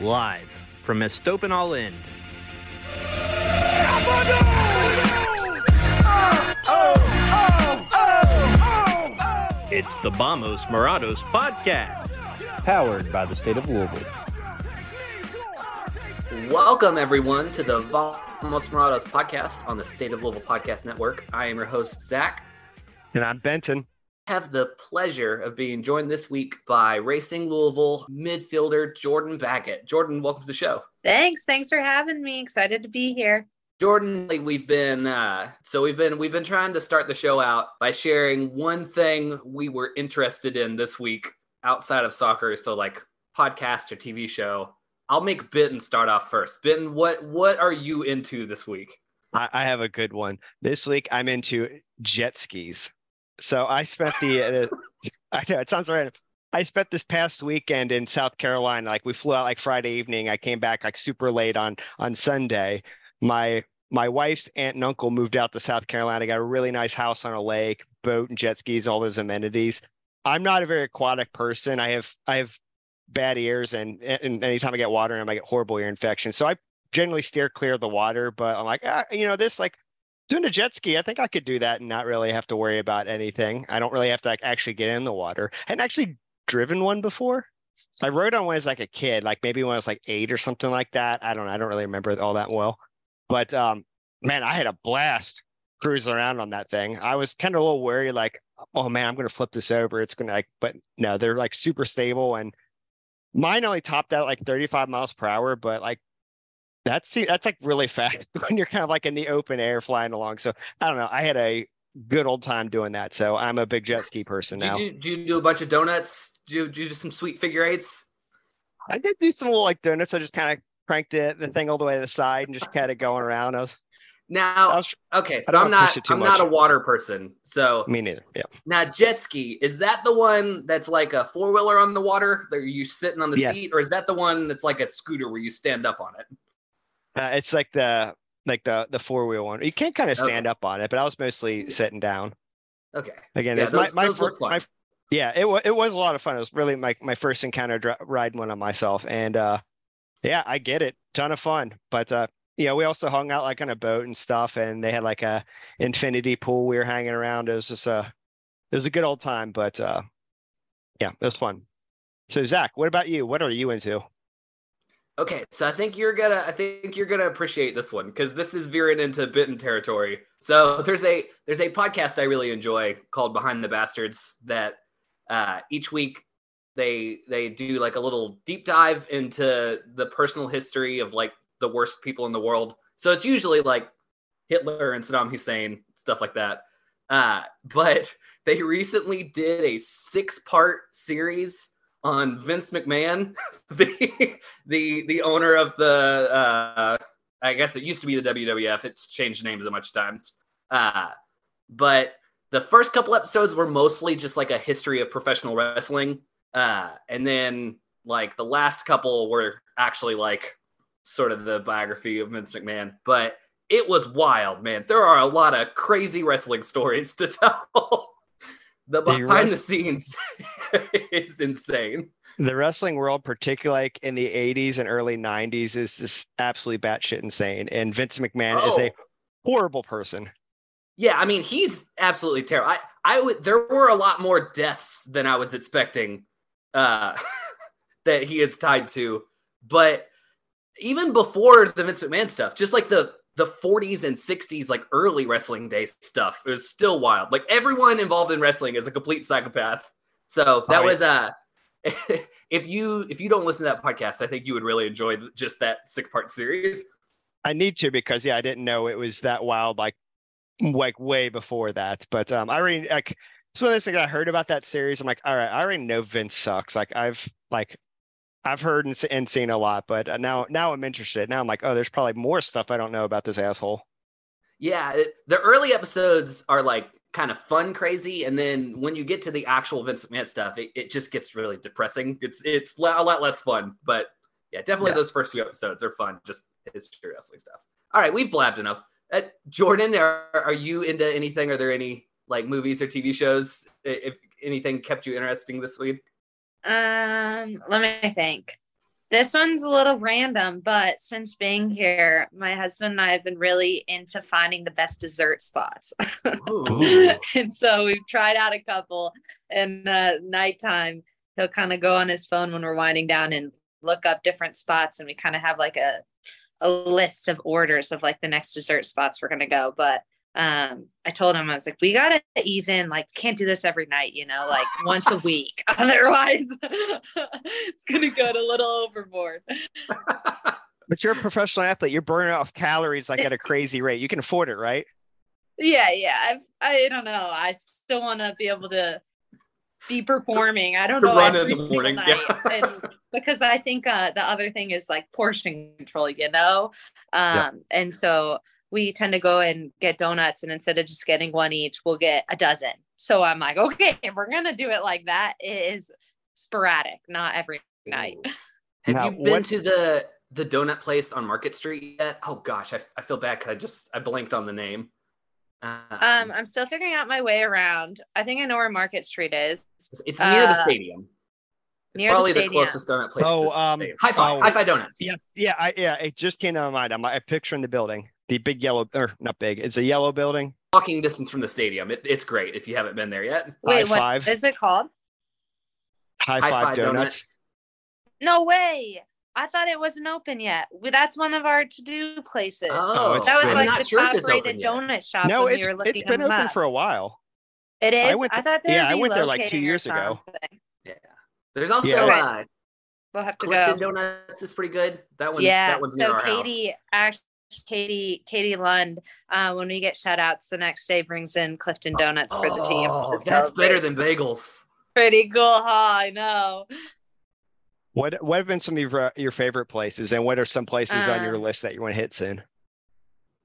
Live from Estopan All End. It's the Vamos Morados podcast. powered by the state of Louisville. Welcome, everyone, to the Vamos Morados podcast on the State of Louisville Podcast Network. I am your host, Zach. And I'm Benton. Have the pleasure of being joined this week by Racing Louisville midfielder Jordan Baggett. Jordan, welcome to the show. Thanks. Thanks for having me. Excited to be here. Jordan, like, we've been uh, so we've been we've been trying to start the show out by sharing one thing we were interested in this week outside of soccer, so like podcast or TV show. I'll make Benton start off first. Benton, what what are you into this week? I, I have a good one. This week I'm into jet skis. So I spent the, uh, I know it sounds random. I spent this past weekend in South Carolina. Like we flew out like Friday evening. I came back like super late on on Sunday. My my wife's aunt and uncle moved out to South Carolina. Got a really nice house on a lake, boat and jet skis, all those amenities. I'm not a very aquatic person. I have I have bad ears, and, and anytime I get water in them, I get horrible ear infections. So I generally steer clear of the water. But I'm like, ah, you know, this like doing a jet ski, I think I could do that and not really have to worry about anything. I don't really have to like actually get in the water. I hadn't actually driven one before. I rode on one as like a kid, like maybe when I was like eight or something like that. I don't know. I don't really remember all that well. But um, man, I had a blast cruising around on that thing. I was kind of a little worried, like, oh man, I'm gonna flip this over. It's gonna like, but no, they're like super stable and mine only topped out like 35 miles per hour, but like that's that's like really fast when you're kind of like in the open air flying along. So I don't know. I had a good old time doing that. So I'm a big jet ski person now. Do you, did you do a bunch of donuts? Do you, did you do some sweet figure eights? I did do some little like donuts. I just kind of cranked the, the thing all the way to the side and just kind of going around. I was, I Now, was okay, so I'm not I'm not a water person. So me neither. Yeah. now jet ski is that the one that's like a four wheeler on the water? That you sitting on the Yeah. seat, or is that the one that's like a scooter where you stand up on it? Uh, it's like the like the the four wheel one. You can't kind of stand Okay. up on it, but I was mostly sitting down. Okay, Again, Yeah, it's my those- my, fun. my yeah, it was it was a lot of fun. It was really my my first encounter dri- riding one on myself, and uh, yeah, I get it, ton of fun. But uh, yeah, we also hung out like on a boat and stuff, and they had like a infinity pool we were hanging around. It was just a it was a good old time, but uh, yeah, it was fun. So Zach, what about you? What are you into? Okay. So I think you're gonna I think you're gonna appreciate this one because this is veering into Benton territory. So there's a there's a podcast I really enjoy called Behind the Bastards that uh, each week they they do like a little deep dive into the personal history of like the worst people in the world. So it's usually like Hitler and Saddam Hussein, stuff like that. Uh, but they recently did a six part series on Vince McMahon, the the the owner of the uh, I guess it used to be the WWF. It's changed names a bunch of times. Uh, but the first couple episodes were mostly just like a history of professional wrestling. Uh, and then like the last couple were actually like sort of the biography of Vince McMahon. But it was wild, man. There are a lot of crazy wrestling stories to tell. The The behind the rest- scenes is insane. the wrestling world, particularly like in the 80s and early 90s, is just absolutely batshit insane. And Vince McMahon is a Oh. horrible person. Yeah, I mean, he's absolutely terrible. I, I would. There were a lot more deaths than I was expecting uh, that he is tied to. But even before the Vince McMahon stuff, just like the the 40s and 60s, like early wrestling day stuff, it was still wild. Like everyone involved in wrestling is a complete psychopath. So that Oh, was uh if you if you don't listen to that podcast, I think you would really enjoy just that six part series. I need to because yeah, I didn't know it was that wild like like way before that. But um I already like It's one of those things I heard about that series. I'm like, all right, I already know Vince sucks. Like I've like I've heard and, and seen a lot, but uh, now now I'm interested. Now I'm like, oh, there's probably more stuff I don't know about this asshole. Yeah, it, the early episodes are like kind of fun, crazy, and then when you get to the actual Vince McMahon stuff, it, it just gets really depressing. It's it's a lot less fun, but yeah, definitely Yeah. those first few episodes are fun. Just history wrestling stuff. All right, we've blabbed enough. Uh, Jordan, are, are you into anything? Are there any like movies or TV shows? If anything kept you interesting this week? Um, let me think. This one's a little random, but since being here, my husband and I have been really into finding the best dessert spots. And so we've tried out a couple and uh nighttime he'll kind of go on his phone when we're winding down and look up different spots and we kind of have like a a list of orders of like the next dessert spots we're gonna go. But um I told him I was like, we gotta ease in, like can't do this every night, you know, like once a week. Otherwise it's gonna go a little overboard. But you're a professional athlete. You're burning off calories like at a crazy rate. You can afford it, right? Yeah, yeah. I've, I don't know. I still want to be able to be performing. I don't to know run in every the single morning, night. yeah. and because I think uh, the other thing is like portion control, you know. Um, Yeah. and so we tend to go and get donuts, and instead of just getting one each, we'll get a dozen. So I'm like, okay, if we're gonna do it like that, it is sporadic, not every night. Have Now, you been what- to the the donut place on Market Street yet? Oh gosh, I, I feel bad 'cause I just I blanked on the name. Uh, Um, I'm still figuring out my way around. I think I know where Market Street is. it's near the uh, stadium. It's near the stadium. probably the, stadium. closest donut place. Oh, to um, stadium. Hi Fi, oh. Hi Fi Donuts. Yeah, yeah, I, yeah. It just came to my mind. I'm, I'm picturing the building, the big yellow, or not big. It's a yellow building. Walking distance from the stadium. It, it's great if you haven't been there yet. Wait, High what five. is it called? High, Hi five Fi donuts. No way. I thought it wasn't open yet. That's one of our to-do places. Oh, it's that was been- like not the sure top it's open rated yet. donut shop No, when it's we were looking it's been open up. for a while. It is. I I, went to- thought they yeah, I went there, like, two years ago. Yeah. There's also Yeah. Okay. uh, We'll have to Clifton go. Donuts is pretty good. That one's yeah. that one's near So our house. Katie, Katie, Katie Lund, uh, when we get shout outs the next day, brings in Clifton Donuts for the team. Oh, to that's better than bagels. pretty cool. Huh? I know. What what have been some of your, your favorite places, and what are some places on your Um, list that you want to hit soon?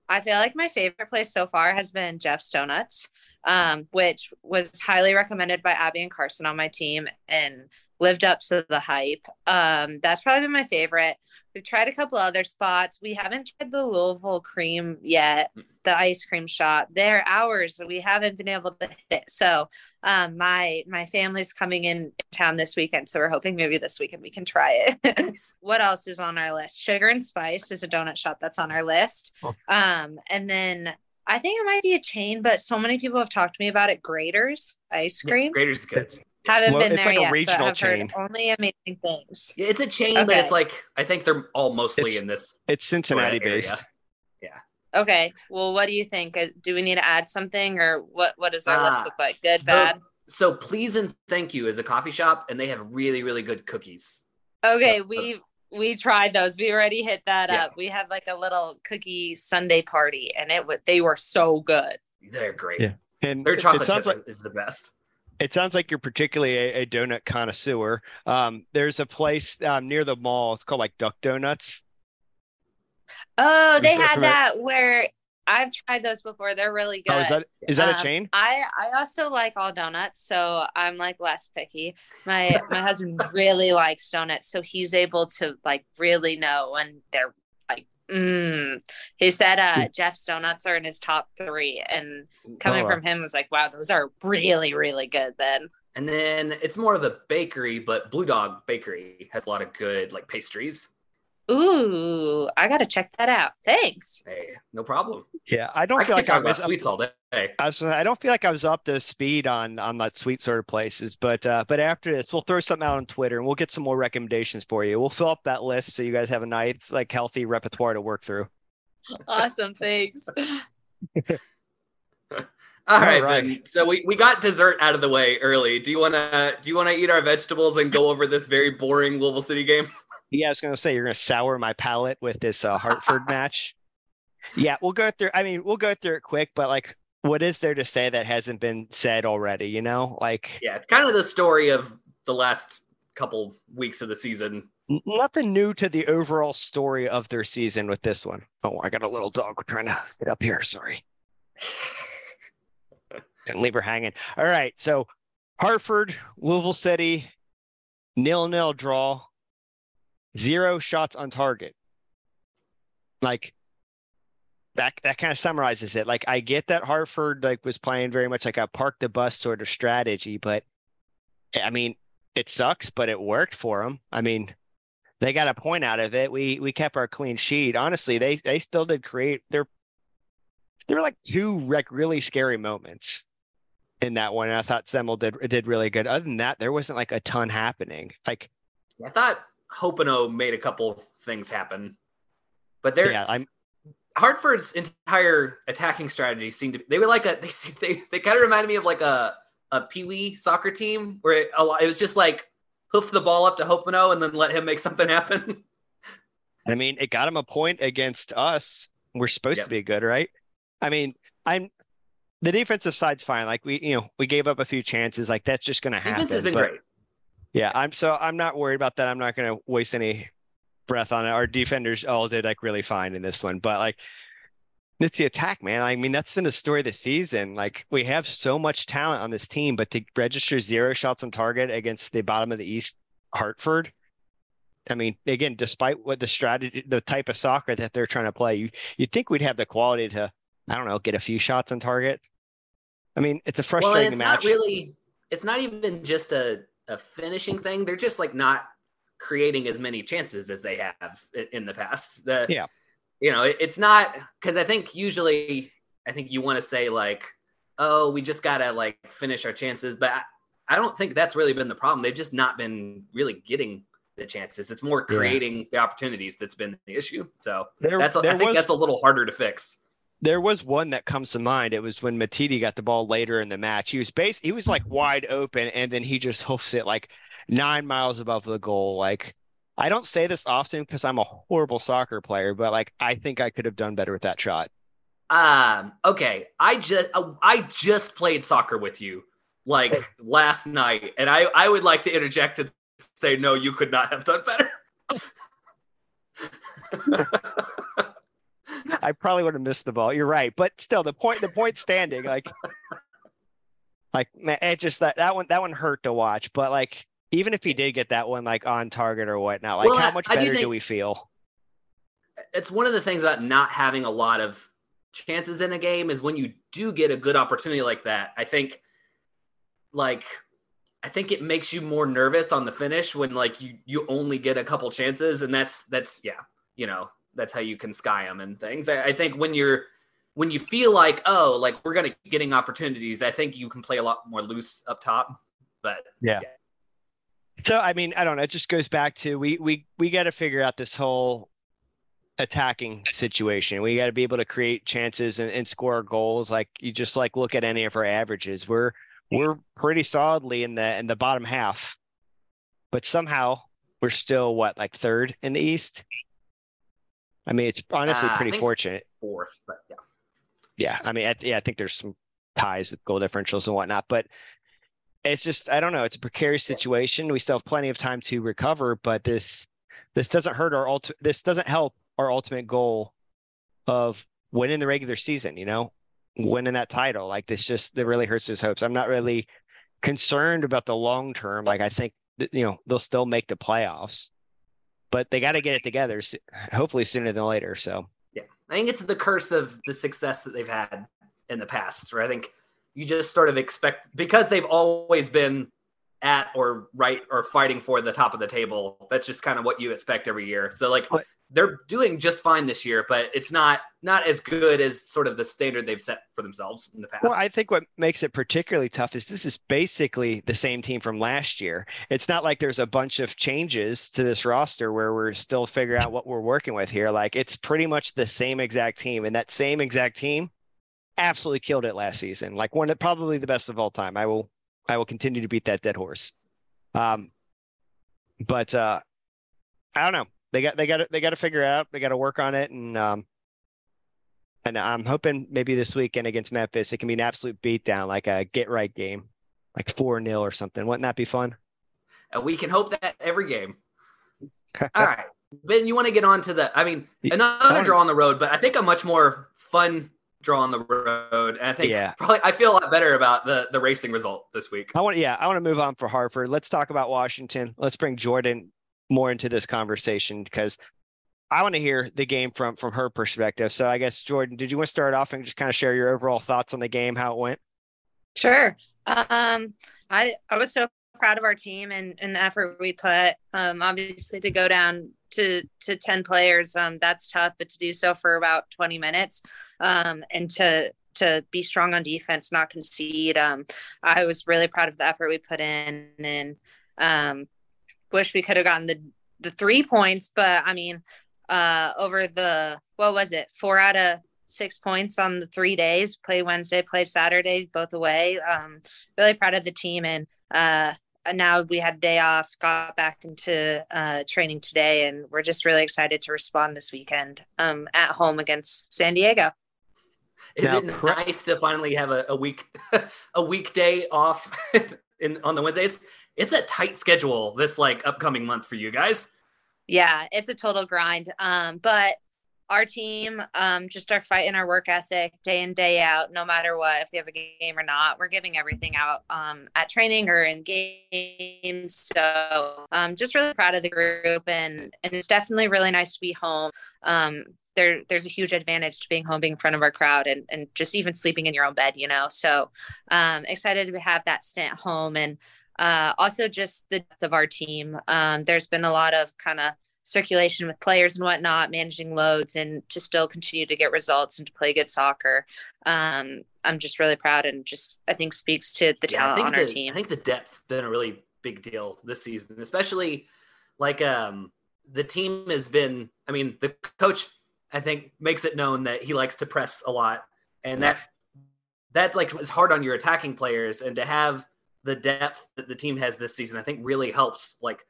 I feel like my favorite place so far has been Jeff's Donuts, um, which was highly recommended by Abby and Carson on my team and lived up to the hype. Um, that's probably been my favorite. We've tried a couple other spots. We haven't tried the Louisville cream yet, the ice cream shop. They're ours. We haven't been able to hit. So um, my my family's coming in town this weekend, so we're hoping maybe this weekend we can try it. what else is on our list? Sugar and Spice is a donut shop that's on our list. Oh. Um, and then I think it might be a chain, but so many people have talked to me about it. Graeter's ice Yeah, cream. Graeter's is good. Haven't Well, been it's there like a yet, regional but chain. only amazing things. Yeah, it's a chain, but it's like I think they're all mostly It's- in this It's Cincinnati area. Yeah. Okay. Well, what do you think? Uh, Do we need to add something, or what? What does our Ah, list look like? Good, the- bad. So please and thank you is a coffee shop, and they have really really good cookies. Okay, so- we we tried those. We already hit that Yeah. up. We had like a little cookie Sunday party, and it was they were so good. They're great. Yeah. And Their chocolate chip like is the best. It sounds like you're particularly a, a donut connoisseur. Um, there's a place um, near the mall. It's called like Duck Donuts. Oh, they had that where I've tried those before. They're really good. Oh, is that is that a Um, chain? I I also like all donuts, so I'm like less picky. My my husband really likes donuts, so he's able to like really know when they're like. Mm. He said uh Jeff's donuts are in his top three, and coming Oh. from him was like, wow, those are really really good. Then And then it's more of a bakery, but Blue Dog Bakery has a lot of good like pastries. Ooh, I gotta check that out. Thanks. Hey, no problem. Yeah, I don't I feel like I was. sweets all day. I, was, I don't feel like I was up to speed on on that sweet sort of places, but uh, but after this, we'll throw something out on Twitter and we'll get some more recommendations for you. We'll fill up that list so you guys have a nice like healthy repertoire to work through. Awesome, thanks. All right, right. then. So we, we got dessert out of the way early. Do you wanna do you wanna eat our vegetables and go over this very boring Louisville City game? Yeah, I was gonna say you're gonna sour my palate with this uh, Hartford match. Yeah, we'll go through. I mean, we'll go through it quick, but like what is there to say that hasn't been said already? You know, like yeah, it's kind of the story of the last couple weeks of the season. Nothing new to the overall story of their season with this one. Oh, I got a little dog. We're trying to get up here. Sorry. Didn't leave her hanging. All right. So Hartford, Louisville City, nil nil draw, zero shots on target. Like that that kind of summarizes it. Like I get that Hartford like was playing very much like a park the bus sort of strategy, but I mean it sucks, but it worked for them. I mean, they got a point out of it. We we kept our clean sheet. Honestly, they they still did create. There there were like two like really scary moments in that one. And I thought Semmel did did really good. Other than that, there wasn't like a ton happening. Like I thought Hoppenot made a couple things happen, but there. Yeah, I'm. Hartford's entire attacking strategy seemed to. They were like a. They they they kind of reminded me of like a a pee wee soccer team where it, it was just like hoof the ball up to Hoppenot and then let him make something happen. I mean, it got him a point against us. We're supposed yep. to be good, right? I mean, I'm the defensive side's fine. Like we, you know, we gave up a few chances. Like that's just going to happen. Defense has been but, great. Yeah, I'm so I'm not worried about that. I'm not going to waste any breath on it. Our defenders all did like really fine in this one, but like it's the attack, man. I mean, that's been the story of the season. Like we have so much talent on this team, but to register zero shots on target against the bottom of the East, Hartford. I mean, again, despite what the strategy, the type of soccer that they're trying to play, you you'd think we'd have the quality to, I don't know, get a few shots on target. I mean, it's a frustrating well, it's match. Not really, it's not even just a, a finishing thing. They're just like not creating as many chances as they have in the past. The, yeah. You know, it, it's not because I think usually I think you want to say like, oh, we just gotta like finish our chances, but I, I don't think that's really been the problem. They've just not been really getting the chances. It's more creating yeah. the opportunities that's been the issue. So there, that's there I think was, that's a little harder to fix. There was one that comes to mind. It was when Matidi got the ball later in the match. He was base he was like wide open and then he just hoofs it like nine miles above the goal. Like I don't say this often because I'm a horrible soccer player, but like I think I could have done better with that shot. Um, okay. I just I just played soccer with you like last night, and I I would like to interject and say no, you could not have done better. I probably would have missed the ball. You're right, but still, the point, the point standing, like, like man, it just that that one that one hurt to watch. But like, even if he did get that one like on target or whatnot, like, well, how much better do, do we feel? It's one of the things about not having a lot of chances in a game is when you do get a good opportunity like that. I think, like, I think it makes you more nervous on the finish when like you you only get a couple chances, and that's that's yeah, you know, that's how you can sky them and things. I, I think when you're when you feel like oh like we're gonna getting opportunities, I think you can play a lot more loose up top. But yeah. yeah. So I mean, I don't know. It just goes back to we we we got to figure out this whole attacking situation. We got to be able to create chances and, and score goals. Like you just like look at any of our averages. We're we're pretty solidly in the in the bottom half, but somehow we're still what like third in the East. I mean, it's honestly uh, pretty fortunate. Fourth, but yeah. Yeah, I mean, I, yeah, I think there's some ties with goal differentials and whatnot, but it's just I don't know. It's a precarious situation. We still have plenty of time to recover, but this this doesn't hurt our ultimate. This doesn't help our ultimate goal of winning the regular season. You know, winning that title. Like this, just that really hurts his hopes. I'm not really concerned about the long term. Like I think that, you know they'll still make the playoffs but they got to get it together, hopefully sooner than later. So yeah, I think it's the curse of the success that they've had in the past. Where I think you just sort of expect because they've always been at or right or fighting for the top of the table. That's just kind of what you expect every year. So like they're doing just fine this year, but it's not not as good as sort of the standard they've set for themselves in the past. Well, I think what makes it particularly tough is this is basically the same team from last year. It's not like there's a bunch of changes to this roster where we're still figuring out what we're working with here. Like it's pretty much the same exact team, and that same exact team absolutely killed it last season. Like one of probably the best of all time. I will I will continue to beat that dead horse. Um, but uh, I don't know they got they got to they got to figure it out. They got to work on it, and um, And I'm hoping maybe this weekend against Memphis, it can be an absolute beatdown, like a get right game, like 4 0 or something. Wouldn't that be fun? And we can hope that every game. All right. Ben, you want to get on to the, I mean, another draw on the road, but I think a much more fun draw on the road. And I think Yeah. probably I feel a lot better about the the racing result this week. I want, yeah, I want to move on for Hartford. Let's talk about Washington. Let's bring Jordan more into this conversation because I want to hear the game from from her perspective. So I guess Jordan, did you want to start off and just kind of share your overall thoughts on the game, how it went? Sure. Um, I I was so proud of our team and, and the effort we put. Um, obviously to go down to to ten players, um, that's tough, but to do so for about twenty minutes, um, and to to be strong on defense, not concede. Um, I was really proud of the effort we put in, and um, wish we could have gotten the the three points, but I mean, uh, over the what was it, four out of six points on the three days play wednesday play saturday both away. Um really proud of the team and uh now we had a day off got back into uh training today and we're just really excited to respond this weekend um at home against san diego. Is Now, it nice to finally have a, a week a weekday off in on the Wednesday? It's it's a tight schedule this like upcoming month for you guys. yeah it's a total grind um but our team um just our fight and our work ethic day in day out no matter what if we have a game or not we're giving everything out um at training or in games so um just really proud of the group and and it's definitely really nice to be home um there there's a huge advantage to being home being in front of our crowd and and just even sleeping in your own bed you know so um excited to have that stint home and uh also just the depth of our team um there's been a lot of kind of circulation with players and whatnot, managing loads, and to still continue to get results and to play good soccer. Um, I'm just really proud and just I think speaks to the Yeah, talent on the, our team. I think the depth's been a really big deal this season, especially like um the team has been. I mean, the coach I think makes it known that he likes to press a lot, and that that like is hard on your attacking players, and to have the depth that the team has this season, I think really helps like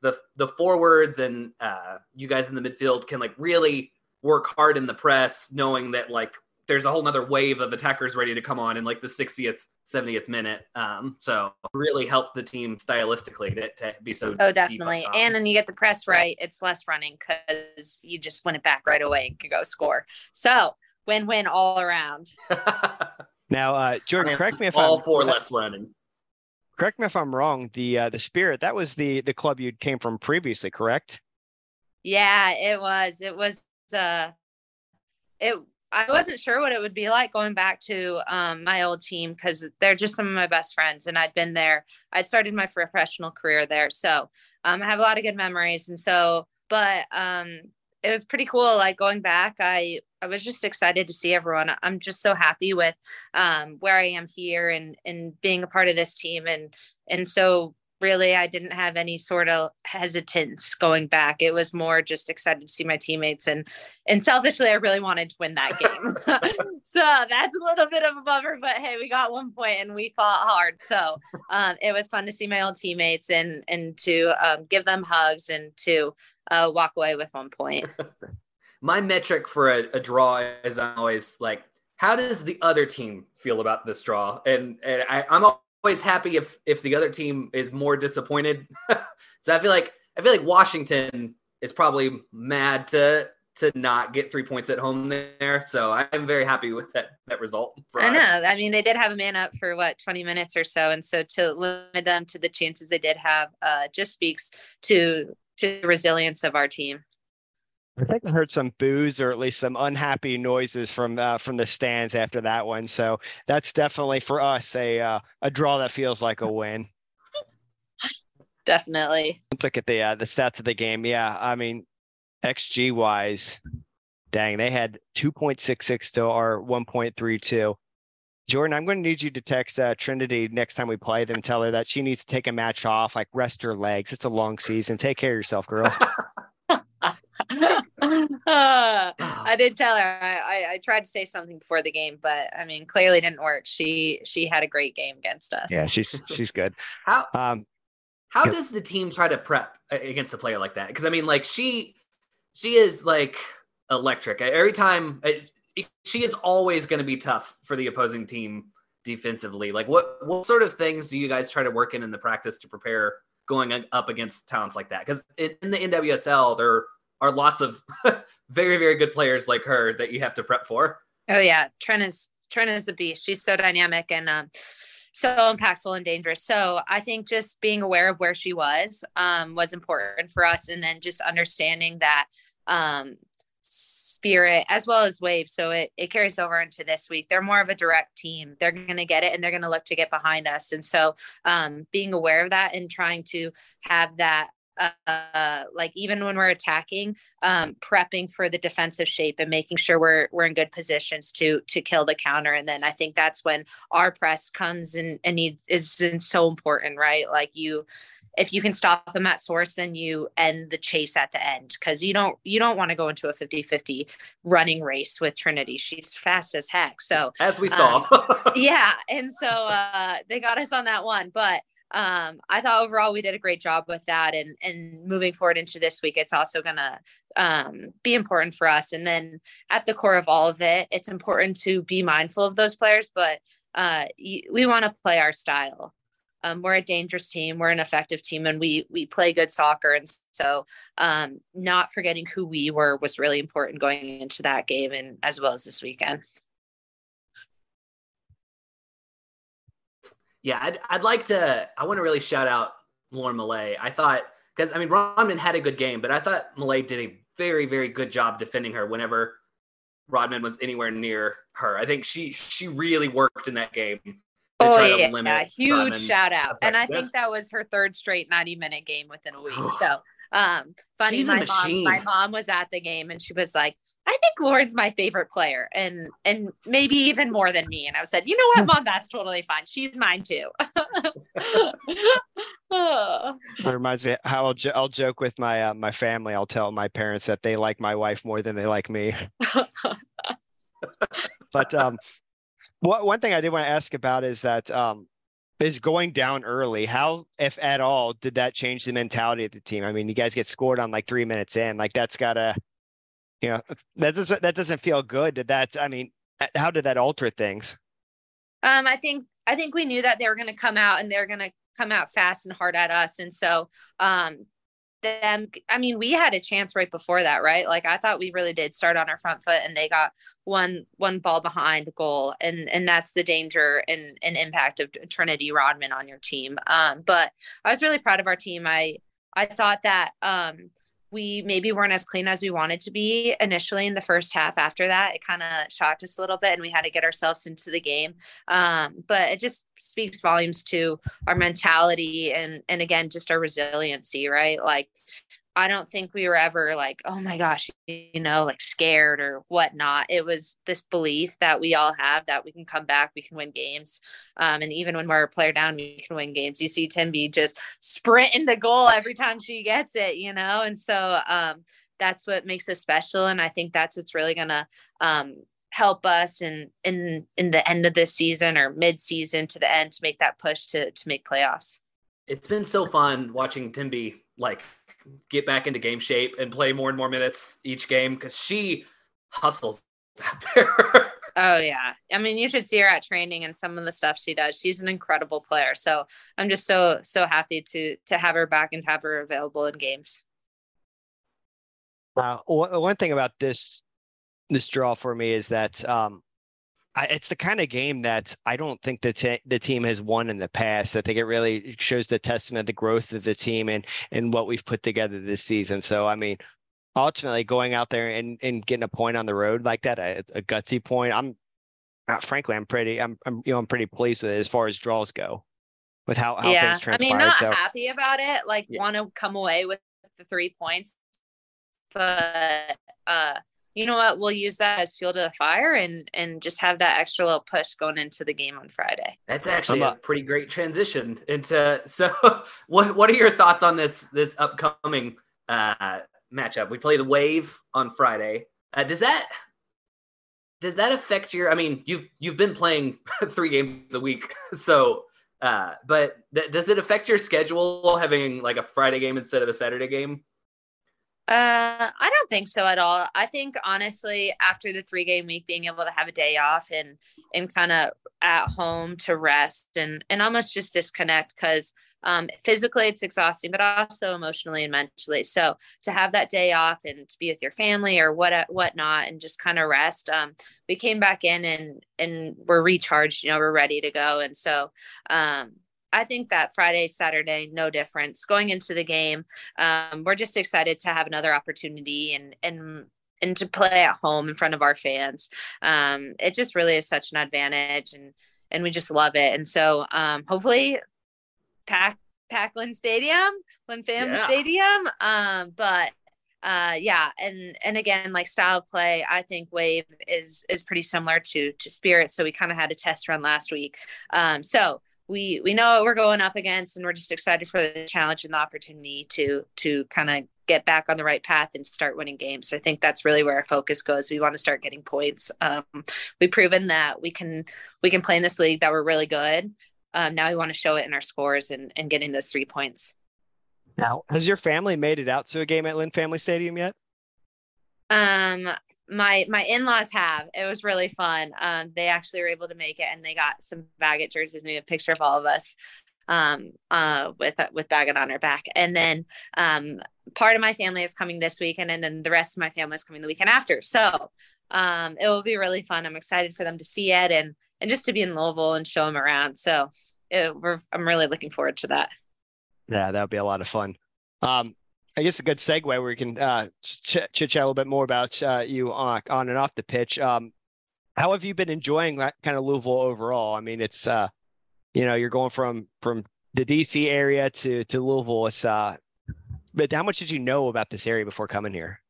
the the forwards and uh, you guys in the midfield can like really work hard in the press, knowing that like there's a whole nother wave of attackers ready to come on in like the 60th, 70th minute. Um, so really helped the team stylistically to, to be so. Oh, definitely. top. And then you get the press right, it's less running because you just win it back right away and can go score. So win win all around. Now, uh, Jordan, correct me if all I'm for less running. correct me if I'm wrong. The uh, the Spirit that was the the club you came from previously, correct? Yeah, it was. It was uh it I wasn't sure what it would be like going back to um, my old team because they're just some of my best friends, and I'd been there. I'd started my professional career there, so um, I have a lot of good memories. And so, but um, it was pretty cool. Like going back, I I was just excited to see everyone. I'm just so happy with um, where I am here and and being a part of this team, and and so really I didn't have any sort of hesitance going back. It was more just excited to see my teammates and and selfishly I really wanted to win that game. so that's a little bit of a bummer, but hey, we got one point and we fought hard. So um, it was fun to see my old teammates and and to um, give them hugs and to uh, walk away with one point. My metric for a, a draw is always like, how does the other team feel about this draw? And and I, I'm always happy if if the other team is more disappointed. so I feel like I feel like Washington is probably mad to to not get three points at home there. So I'm very happy with that that result. For I us. know. I mean, they did have a man up for what 20 minutes or so, and so to limit them to the chances they did have uh, just speaks to to the resilience of our team. I think I heard some boos or at least some unhappy noises from uh, from the stands after that one. So that's definitely for us a uh, a draw that feels like a win. Definitely. Let's look at the uh, the stats of the game. Yeah, I mean, xG wise, dang, they had 2.66 to our 1.32. Jordan, I'm going to need you to text uh, Trinity next time we play them. Tell her that she needs to take a match off, like rest her legs. It's a long season. Take care of yourself, girl. I did tell her I, I, I tried to say something before the game, but I mean clearly didn't work. She she had a great game against us. yeah, she's she's good. How Um, How Yep. does the team try to prep against a player like that? Because I mean, like she, she is like electric. Every time, uh, she is always going to be tough for the opposing team defensively. Like what what sort of things do you guys try to work in in the practice to prepare going up against talents like that? Because in the NWSL there are lots of very very good players like her that you have to prep for. Oh yeah, Trent is Trent is a beast. She's so dynamic and um, so impactful and dangerous. So I think just being aware of where she was um, was important for us, and then just understanding that um, spirit as well as wave. So it it carries over into this week. They're more of a direct team. They're going to get it, and they're going to look to get behind us. And so um, being aware of that and trying to have that uh, like even when we're attacking, um, prepping for the defensive shape and making sure we're we're in good positions to to kill the counter. And then I think that's when our press comes and and needs is so important, right? Like you if you can stop them at source then you end the chase at the end because you don't you don't want to go into a 50-50 running race with trinity she's fast as heck so as we saw um, yeah and so uh they got us on that one but um, I thought overall we did a great job with that. And and moving forward into this week, it's also gonna um, be important for us. And then at the core of all of it, it's important to be mindful of those players, but uh, we want to play our style. Um, we're a dangerous team. We're an effective team, and we we play good soccer. And so, um, not forgetting who we were was really important going into that game, and as well as this weekend. yeah, I'd, I'd like to, I want to really shout out Lauren Milliet I thought, because I mean, Rodman had a good game, but I thought Milliet did a very, very good job defending her whenever Rodman was anywhere near her. I think she she really worked in that game. Oh yeah, yeah, huge shout out, and I think that was her third straight ninety minute game within a week. So um, funny, my mom, my mom was at the game and she was like, "I think Lauren's my favorite player, and and maybe even more than me." And I said, "You know what, mom? That's totally fine. She's mine too." That reminds me how I'll, jo- I'll joke with my uh, my family. I'll tell my parents that they like my wife more than they like me. but um, what, one thing I did want to ask about is that um, is going down early. How, if at all, did that change the mentality of the team? I mean, you guys get scored on like three minutes in. Like that's gotta, you know, that doesn't that doesn't feel good. Did that? I mean, how did that alter things? Um, I think I think we knew that they were going to come out and they're going to come out fast and hard at us, and so um, them i mean we had a chance right before that right? Like i thought we really did start on our front foot and they got one one ball behind goal and and that's the danger and, and impact of trinity rodman on your team. Um but i was really proud of our team. I i thought that um we maybe weren't as clean as we wanted to be initially in the first half. After that, it kind of shocked us a little bit and we had to get ourselves into the game. Um, but it just speaks volumes to our mentality and and again just our resiliency, right? Like I don't think we were ever like, oh my gosh, you know, like scared or whatnot. It was this belief that we all have that we can come back, we can win games. Um, and even when we're a player down, we can win games. You see Timby just sprinting the goal every time she gets it, you know? And so um, that's what makes us special. And I think that's what's really going to um, help us in, in, in the end of this season or mid season to the end to make that push to, to make playoffs. It's been so fun watching Timby like get back into game shape and play more and more minutes each game because she hustles out there. oh yeah. I mean, you should see her at training and some of the stuff she does. She's an incredible player. So I'm just so so happy to to have her back and have her available in games. Wow. One thing about this this draw for me is that um, I, it's the kind of game that I don't think the t- the team has won in the past. I think it really shows the testament of the growth of the team and and what we've put together this season. So I mean, ultimately going out there and, and getting a point on the road like that, a, a gutsy point. I'm uh, frankly, I'm pretty, I'm, I'm, you know, I'm pretty pleased with it as far as draws go, with how, how yeah. things transpired. I mean, not so, happy about it. Like, yeah. want to come away with the three points, but uh, you know what, we'll use that as fuel to the fire and and just have that extra little push going into the game on Friday. That's actually a pretty great transition into so what what are your thoughts on this this upcoming uh matchup? We play the wave on Friday. Uh, does that does that affect your I mean, you've you've been playing three games a week, so uh, but th- does it affect your schedule having like a Friday game instead of a Saturday game? Uh, I don't think so at all. I think honestly, after the three game week, being able to have a day off and and kind of at home to rest and and almost just disconnect because um, physically it's exhausting, but also emotionally and mentally. So to have that day off and to be with your family or what whatnot and just kind of rest. Um, we came back in and and we're recharged. You know, we're ready to go. And so um, I think that Friday, Saturday, no difference. Going into the game, um, we're just excited to have another opportunity and and and to play at home in front of our fans. Um, it just really is such an advantage, and and we just love it. And so um, hopefully, pack pack Lynn Stadium, Lynn Family yeah. Stadium. Um, but uh yeah and and again like style of play i think wave is is pretty similar to to spirit so we kind of had a test run last week um so we we know what we're going up against and we're just excited for the challenge and the opportunity to to kind of get back on the right path and start winning games. So I think that's really where our focus goes. We want to start getting points. Um, we've proven that we can we can play in this league that we're really good. Um, now we want to show it in our scores and and getting those three points. Now, has your family made it out to a game at Lynn Family Stadium yet? Um, my my in-laws have. It was really fun. Um they actually were able to make it and they got some baggett jerseys made a picture of all of us um uh with with baggett on our back. And then um part of my family is coming this weekend and then the rest of my family is coming the weekend after. So um it will be really fun. I'm excited for them to see it and and just to be in louisville and show them around. So it, i'm really looking forward to that. Yeah that would be a lot of fun. Um I guess a good segue where we can uh, chit chat a little bit more about uh, you on, on and off the pitch. Um, how have you been enjoying that kind of Louisville overall? I mean, it's uh, you know, you're going from from the DC area to to Louisville. It's uh, but how much did you know about this area before coming here?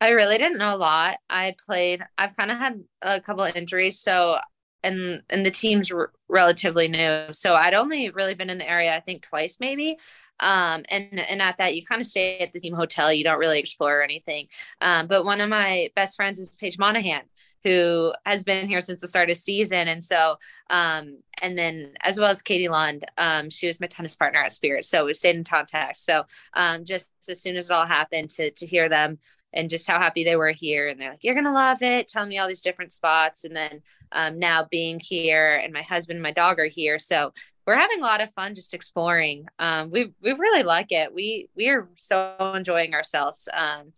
I really didn't know a lot. I played. I've kind of had a couple of injuries, so and and the team's r- relatively new. So I'd only really been in the area, I think, twice maybe. Um, and and at that, you kind of stay at the team hotel. You don't really explore anything. Um, but one of my best friends is Paige Monaghan, who has been here since the start of season, and so um, and then as well as Katie Lund, um, she was my tennis partner at Spirit, so we stayed in contact. So um, just as soon as it all happened, to to hear them and just how happy they were here. And they're like, you're going to love it, telling me all these different spots. And then um, now being here and my husband and my dog are here. So we're having a lot of fun just exploring. Um, we we really like it. We we are so enjoying ourselves. Um,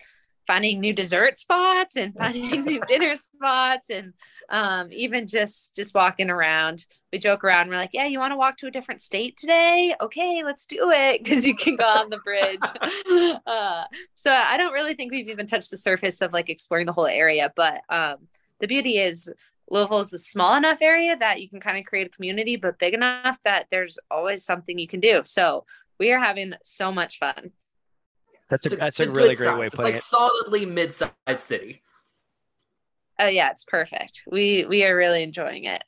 finding new dessert spots and finding new dinner spots and um, even just just walking around we joke around we're like yeah you want to walk to a different state today okay let's do it because you can go on the bridge uh, so i don't really think we've even touched the surface of like exploring the whole area but um, the beauty is Louisville is a small enough area that you can kind of create a community, but big enough that there's always something you can do. So we are having so much fun. That's a, that's a, a really great size. way of putting it's like it. solidly mid-sized city. Oh yeah, it's perfect. We we are really enjoying it.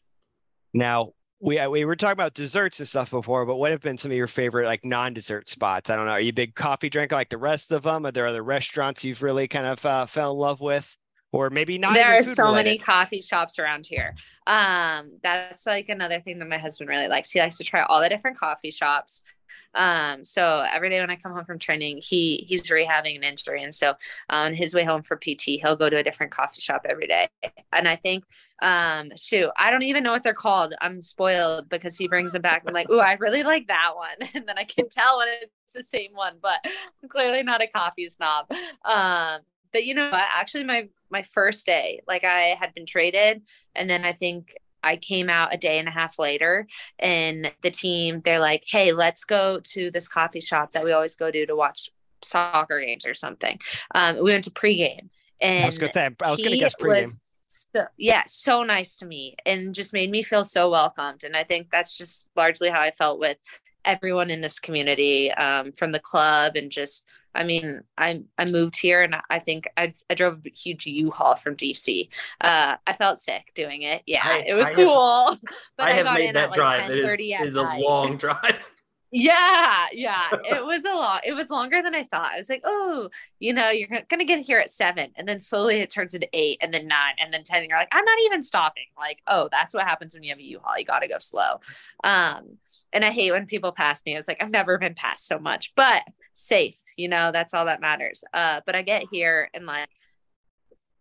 Now we uh, we were talking about desserts and stuff before, but what have been some of your favorite like non-dessert spots? I don't know. Are you a big coffee drinker like the rest of them? Are there other restaurants you've really kind of uh, fell in love with? or maybe not. There are so related. many coffee shops around here. Um, that's like another thing that my husband really likes. He likes to try all the different coffee shops. Um, so every day when I come home from training, he he's rehabbing an injury, and so on his way home for PT, he'll go to a different coffee shop every day. And I think, um, shoot, I don't even know what they're called. I'm spoiled because he brings them back. I'm like, ooh, I really like that one, and then I can tell when it's the same one, but I'm clearly not a coffee snob. Um, but you know? Actually, my my first day, like I had been traded, and then I think I came out a day and a half later, and the team they're like, "Hey, let's go to this coffee shop that we always go to to watch soccer games or something." Um, we went to pregame, and I was I was guess pregame. So, yeah, so nice to me and just made me feel so welcomed. And I think that's just largely how I felt with everyone in this community um, from the club and just I mean, I I moved here and I think I, I drove a huge U-Haul from DC. Uh, I felt sick doing it. Yeah, I, it was I cool. Have, but I, have made that drive. Like it is, is a long drive. Yeah, yeah. It was a lot. It was longer than I thought. I was like, oh, you know, you're gonna get here at seven, and then slowly it turns into eight, and then nine, and then ten. And you're like, I'm not even stopping. Like, oh, that's what happens when you have a U-Haul. You gotta go slow. Um, and I hate when people pass me. I was like, I've never been passed so much, but safe. You know, that's all that matters. Uh, but I get here and like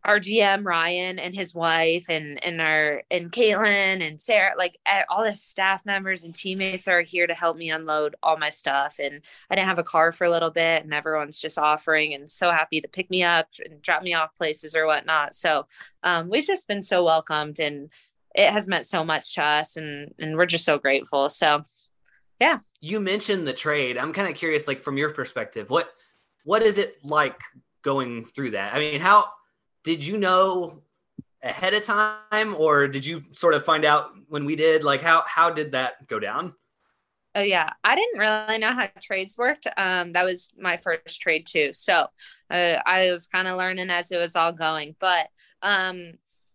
our GM Ryan and his wife and and our and Caitlin and Sarah, like all the staff members and teammates are here to help me unload all my stuff. And I didn't have a car for a little bit, and everyone's just offering and so happy to pick me up and drop me off places or whatnot. So um, we've just been so welcomed, and it has meant so much to us, and and we're just so grateful. So yeah, you mentioned the trade. I'm kind of curious, like from your perspective, what what is it like going through that? I mean, how did you know ahead of time or did you sort of find out when we did? Like how how did that go down? Oh yeah. I didn't really know how trades worked. Um that was my first trade too. So uh, i was kind of learning as it was all going. But um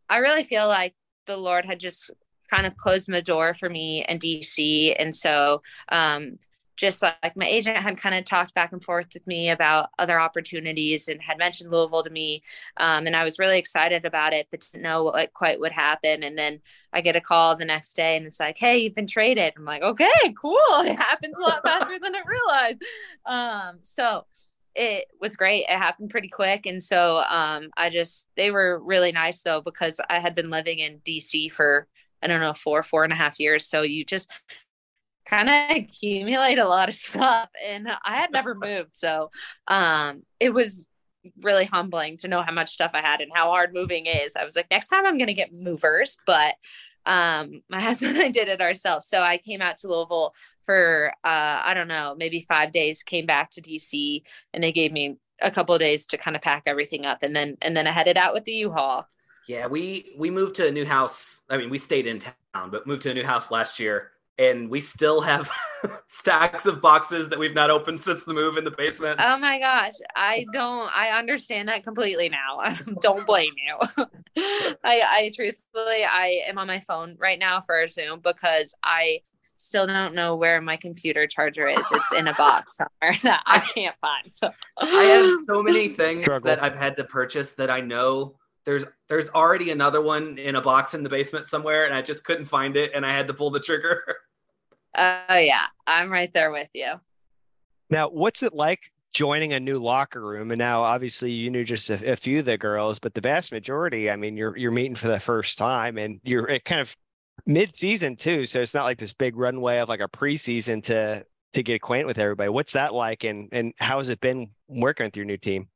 i really feel like the lord had just kind of closed my door for me in dc and so um just like my agent had kind of talked back and forth with me about other opportunities and had mentioned Louisville to me. Um, and I was really excited about it, but didn't know what quite would happen. And then I get a call the next day and it's like, hey, you've been traded. I'm like, okay, cool. It happens a lot faster than I realized. Um, so it was great. It happened pretty quick. And so um, I just, they were really nice though, because I had been living in DC for I don't know, four, four and a half years. So you just kind of accumulate a lot of stuff. And i had never moved. So um it was really humbling to know how much stuff i had and how hard moving is. I was like next time i'm going to get movers. But um my husband and i did it ourselves. So i came out to louisville for uh i don't know maybe five days came back to dc and they gave me a couple of days to kind of pack everything up. And then and then i headed out with the u-haul yeah we we moved to a new house i mean we stayed in town but moved to a new house last year and we still have stacks of boxes that we've not opened since the move in the basement. Oh my gosh, I don't I understand that completely now. don't blame you. I I truthfully I am on my phone right now for a Zoom because I still don't know where my computer charger is. It's in a box somewhere that I can't find. So I have so many things Struggle. that I've had to purchase that I know there's there's already another one in a box in the basement somewhere and I just couldn't find it and I had to pull the trigger. Oh yeah, I'm right there with you. Now, what's it like joining a new locker room? And now, obviously, you knew just a, a, few of the girls, but the vast majority. I mean, you're you're meeting for the first time, and you're it kind of mid-season too, so it's not like this big runway of like a preseason to to get acquainted with everybody. What's that like, and and how has it been working with your new team?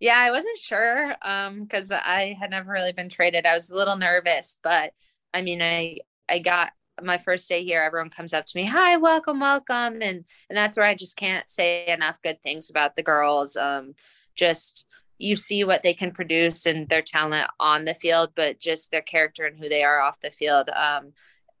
Yeah, I wasn't sure um because I had never really been traded. I was a little nervous, but I mean, I I got my first day here, everyone comes up to me, hi, welcome, welcome. And, and that's where I just can't say enough good things about the girls. Um, just, you see what they can produce and their talent on the field, but just their character and who they are off the field. Um,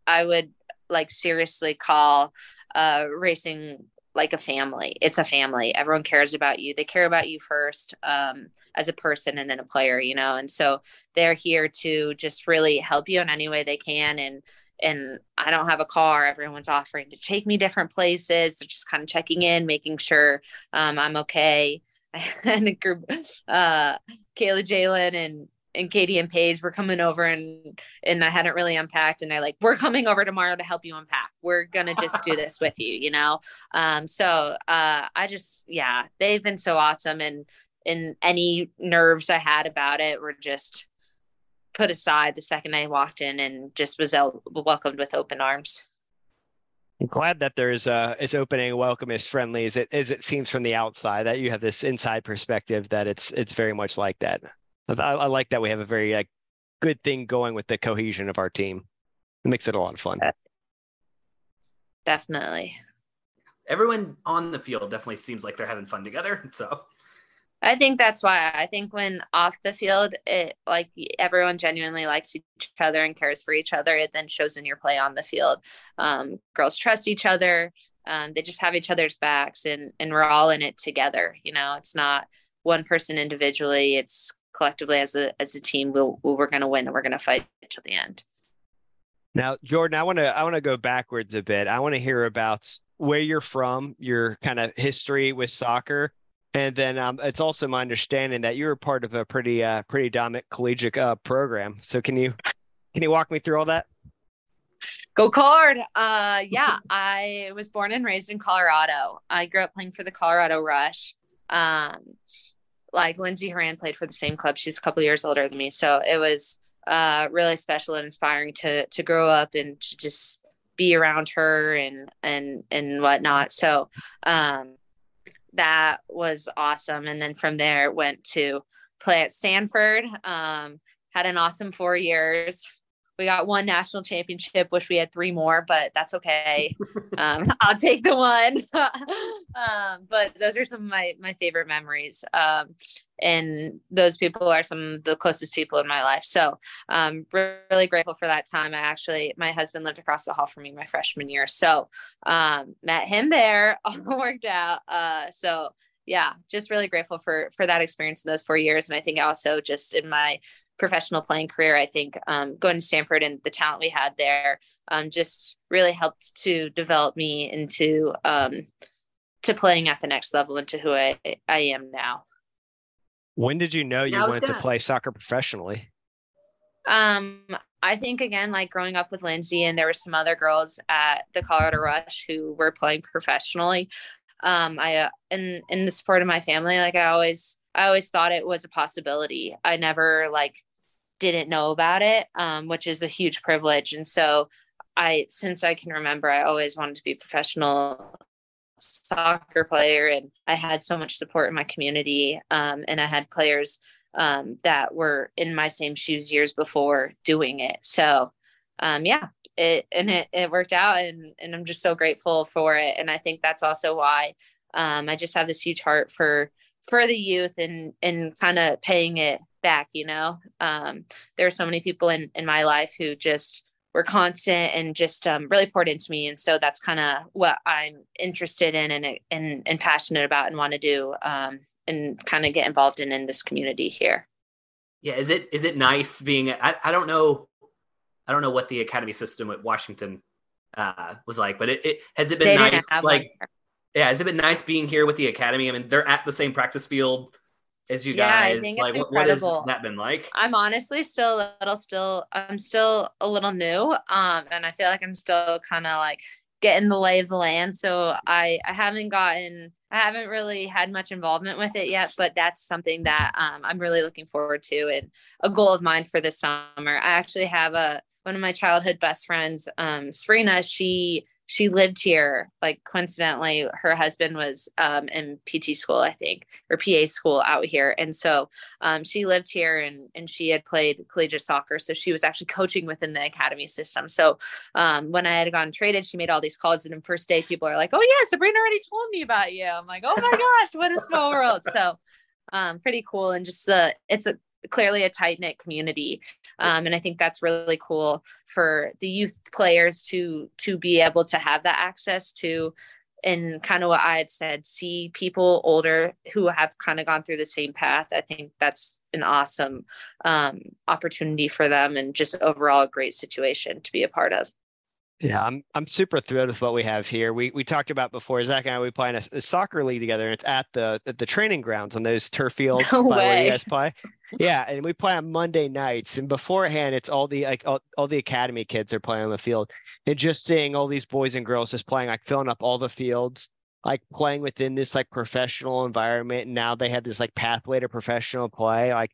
I would like seriously call uh, racing like a family. It's a family. Everyone cares about you. They care about you first um, as a person and then a player, you know. And so they're here to just really help you in any way they can. And and I don't have a car. Everyone's offering to take me different places. They're just kind of checking in, making sure um, I'm okay. and a group, uh, Kayla, Jaelin, and and Katie and Paige were coming over, and and I hadn't really unpacked, and they're like, "We're coming over tomorrow to help you unpack. We're gonna just do this with you," you know. Um, so uh, I just, yeah, they've been so awesome, and and any nerves I had about it were just put aside the second I walked in and just was welcomed with open arms. I'm glad that there's uh it's opening welcome as friendly as it as it seems from the outside that you have this inside perspective that it's it's very much like that. I, I like that we have a very like good thing going with the cohesion of our team. It makes it a lot of fun. Definitely. Everyone on the field definitely seems like they're having fun together. So I think that's why I think when off the field, it like everyone genuinely likes each other and cares for each other. It then shows in your play on the field. Um, girls trust each other. Um, they just have each other's backs, and and we're all in it together. You know, it's not one person individually. It's collectively as a as a team. We'll, we're going to win, and we're going to fight to the end. Now, Jordan, I want to I want to go backwards a bit. I want to hear about where you're from, your kind of history with soccer and then um, it's also my understanding that you're part of a pretty uh, pretty dominant collegiate uh, program. So can you can you walk me through all that? Go card. Uh, yeah, I was born and raised in Colorado. I grew up playing for the Colorado Rush. Um, like Lindsey Horan played for the same club. She's a couple years older than me, so it was uh, really special and inspiring to to grow up and to just be around her and and and whatnot. So um, that was awesome. And then from there, went to play at Stanford. Um, had an awesome four years we got one national championship wish we had three more but that's okay. Um, i'll take the one. Um, but those are some of my my favorite memories. Um, and those people are some of the closest people in my life. So um really grateful for that time. I actually my husband lived across the hall from me my freshman year. So um, met him there all worked out. Uh, so yeah just really grateful for for that experience in those four years and i think also just in my professional playing career, I think um, going to Stanford and the talent we had there um, just really helped to develop me into um, to playing at the next level and to who I, I am now. When did you know you wanted gonna... to play soccer professionally? Um, I think again, like growing up with Lindsey, and there were some other girls at the Colorado Rush who were playing professionally. Um, I uh, in in the support of my family, like I always I always thought it was a possibility. I never like didn't know about it, um, which is a huge privilege. And so I, since I can remember, I always wanted to be a professional soccer player and I had so much support in my community. Um, and I had players um, that were in my same shoes years before doing it. So um, yeah, it, and it, it worked out and, and I'm just so grateful for it. And I think that's also why um, I just have this huge heart for, for the youth and, and kind of paying it back you know um, there are so many people in in my life who just were constant and just um, really poured into me and so that's kind of what i'm interested in and, and and passionate about and want to do um, and kind of get involved in in this community here yeah is it is it nice being i, I don't know i don't know what the academy system at washington uh, was like but it, it has it been they nice like yeah has it been nice being here with the academy i mean they're at the same practice field as you yeah, guys? like what, what has that been like? I'm honestly still a little still I'm still a little new. Um and I feel like I'm still kind of like getting the lay of the land. So I I haven't gotten I haven't really had much involvement with it yet, but that's something that um, I'm really looking forward to and a goal of mine for this summer. I actually have a one of my childhood best friends, um, Serena. She she lived here like coincidentally her husband was um, in pt school i think or pa school out here. And so um, she lived here and and she had played collegiate soccer. So she was actually coaching within the academy system. So um, when i had gone traded she made all these calls and the first day people are like oh yeah sabrina already told me about you. I'm like oh my gosh what a small world. So um, pretty cool and just uh, it's a clearly a tight knit community, um, and I think that's really cool for the youth players to to be able to have that access to. And kind of what I had said, see people older who have kind of gone through the same path. I think that's an awesome um, opportunity for them, and just overall a great situation to be a part of. Yeah, I'm I'm super thrilled with what we have here. We we talked about before Zach and I we play in a, a soccer league together, and it's at the at the training grounds on those turf fields no where you guys play. Yeah, and we play on Monday nights, and beforehand it's all the like all, all the academy kids are playing on the field, and just seeing all these boys and girls just playing like filling up all the fields, like playing within this like professional environment. And now they have this like pathway to professional play, like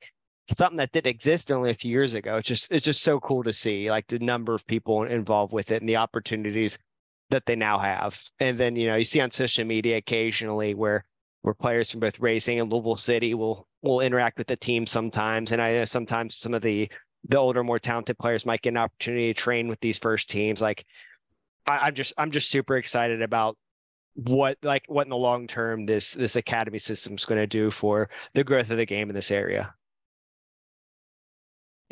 something that didn't exist only a few years ago. It's just it's just so cool to see like the number of people involved with it and the opportunities that they now have. And then you know you see on social media occasionally where where players from both Racing and Louisville City will will interact with the team sometimes. And I know sometimes some of the the older, more talented players might get an opportunity to train with these first teams. Like I, I'm just I'm just super excited about what like what in the long term this this academy system is going to do for the growth of the game in this area.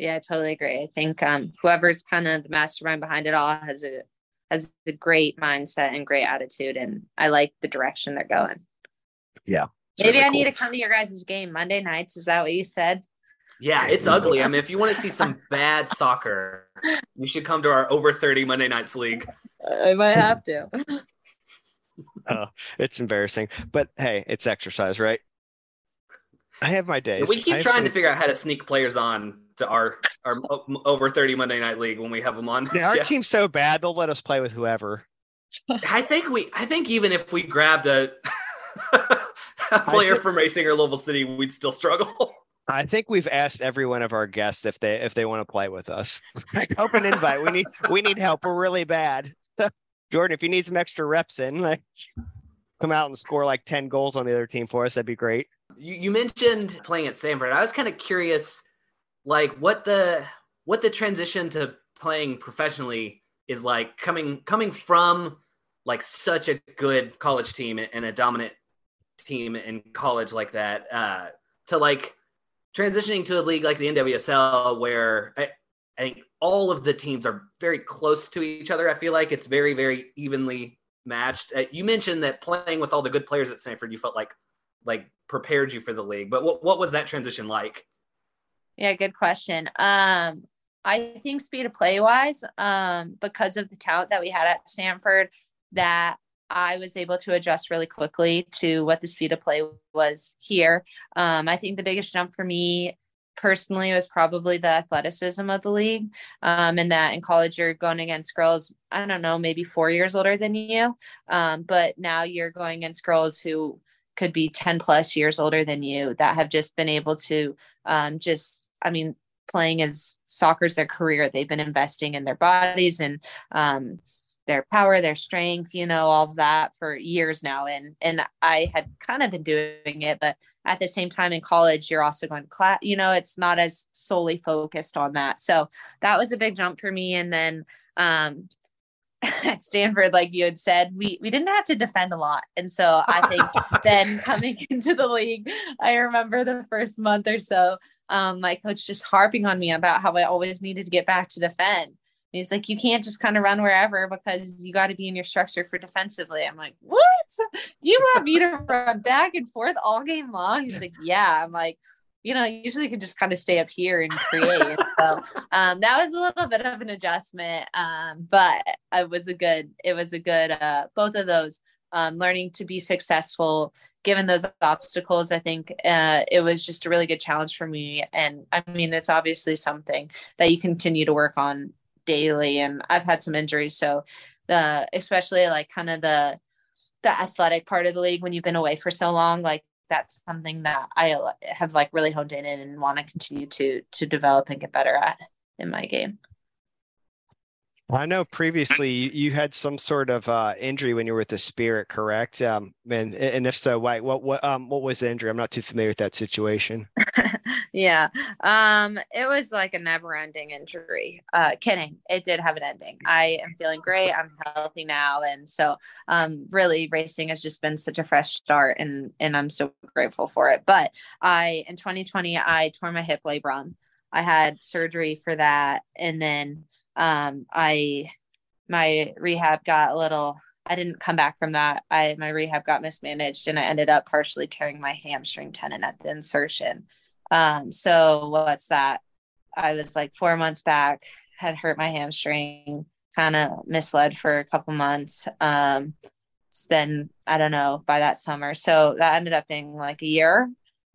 Yeah, I totally agree. I think um, whoever's kind of the mastermind behind it all has a has a great mindset and great attitude, and I like the direction they're going. Yeah. Maybe I cool. need to come to your guys' game Monday nights. Is that what you said? Yeah, it's ugly. I mean, if you want to see some bad soccer, you should come to our over 30 Monday nights league. I might have to. oh, it's embarrassing. But hey, it's exercise, right? I have my days. We keep I trying to figure out how to sneak players on to our our over 30 Monday Night League when we have them on. Yeah, our team's so bad they'll let us play with whoever. I think we I think even if we grabbed a, a player think- from Racing or Louisville City, we'd still struggle. I think we've asked every one of our guests if they if they want to play with us. Like open invite. We need we need help. We're really bad. Jordan, if you need some extra reps in, like come out and score like 10 goals on the other team for us, that'd be great. You, you mentioned playing at Stanford. I was kind of curious, like what the what the transition to playing professionally is like coming coming from like such a good college team and a dominant team in college like that uh, to like transitioning to a league like the NWSL where I, I think all of the teams are very close to each other. I feel like it's very very evenly matched. Uh, you mentioned that playing with all the good players at Stanford, you felt like like prepared you for the league. But what what was that transition like? Yeah, good question. Um, I think speed of play wise, um, because of the talent that we had at Stanford, that I was able to adjust really quickly to what the speed of play was here. Um, I think the biggest jump for me personally was probably the athleticism of the league. Um, and that in college you're going against girls, I don't know, maybe four years older than you. Um, but now you're going against girls who could be 10 plus years older than you that have just been able to um, just, I mean, playing as soccer is their career. They've been investing in their bodies and um, their power, their strength, you know, all of that for years now. And and I had kind of been doing it, but at the same time in college, you're also going to class, you know, it's not as solely focused on that. So that was a big jump for me. And then um at Stanford, like you had said, we we didn't have to defend a lot. And so I think then coming into the league, I remember the first month or so, um, my coach just harping on me about how I always needed to get back to defend. And he's like, you can't just kind of run wherever because you got to be in your structure for defensively. I'm like, what? You want me to run back and forth all game long? He's like, yeah. I'm like, you know, usually you can just kind of stay up here and create. So um, that was a little bit of an adjustment, um, but it was a good, it was a good, uh, both of those um, learning to be successful given those obstacles. I think uh, it was just a really good challenge for me. And I mean, it's obviously something that you continue to work on daily. And I've had some injuries, so the especially like kind of the the athletic part of the league when you've been away for so long, like that's something that I uh, have like really honed in and want to continue to to develop and get better at in my game. I know previously you, had some sort of uh, injury when you were with the Spirit, correct? Um, and and if so, why? What what um what was the injury? I'm not too familiar with that situation. yeah. Um, it was like a never ending injury. Uh, kidding. It did have an ending. I am feeling great. I'm healthy now. And so, um, really racing has just been such a fresh start and, and I'm so grateful for it. But I, in 2020, I tore my hip labrum. I had surgery for that. And then, um, I, my rehab got a little I didn't come back from that. I my rehab got mismanaged and I ended up partially tearing my hamstring tendon at the insertion. Um, so what's that? I was like four months back, had hurt my hamstring, kind of misled for a couple months. Um, then I don't know by that summer. So that ended up being like a year,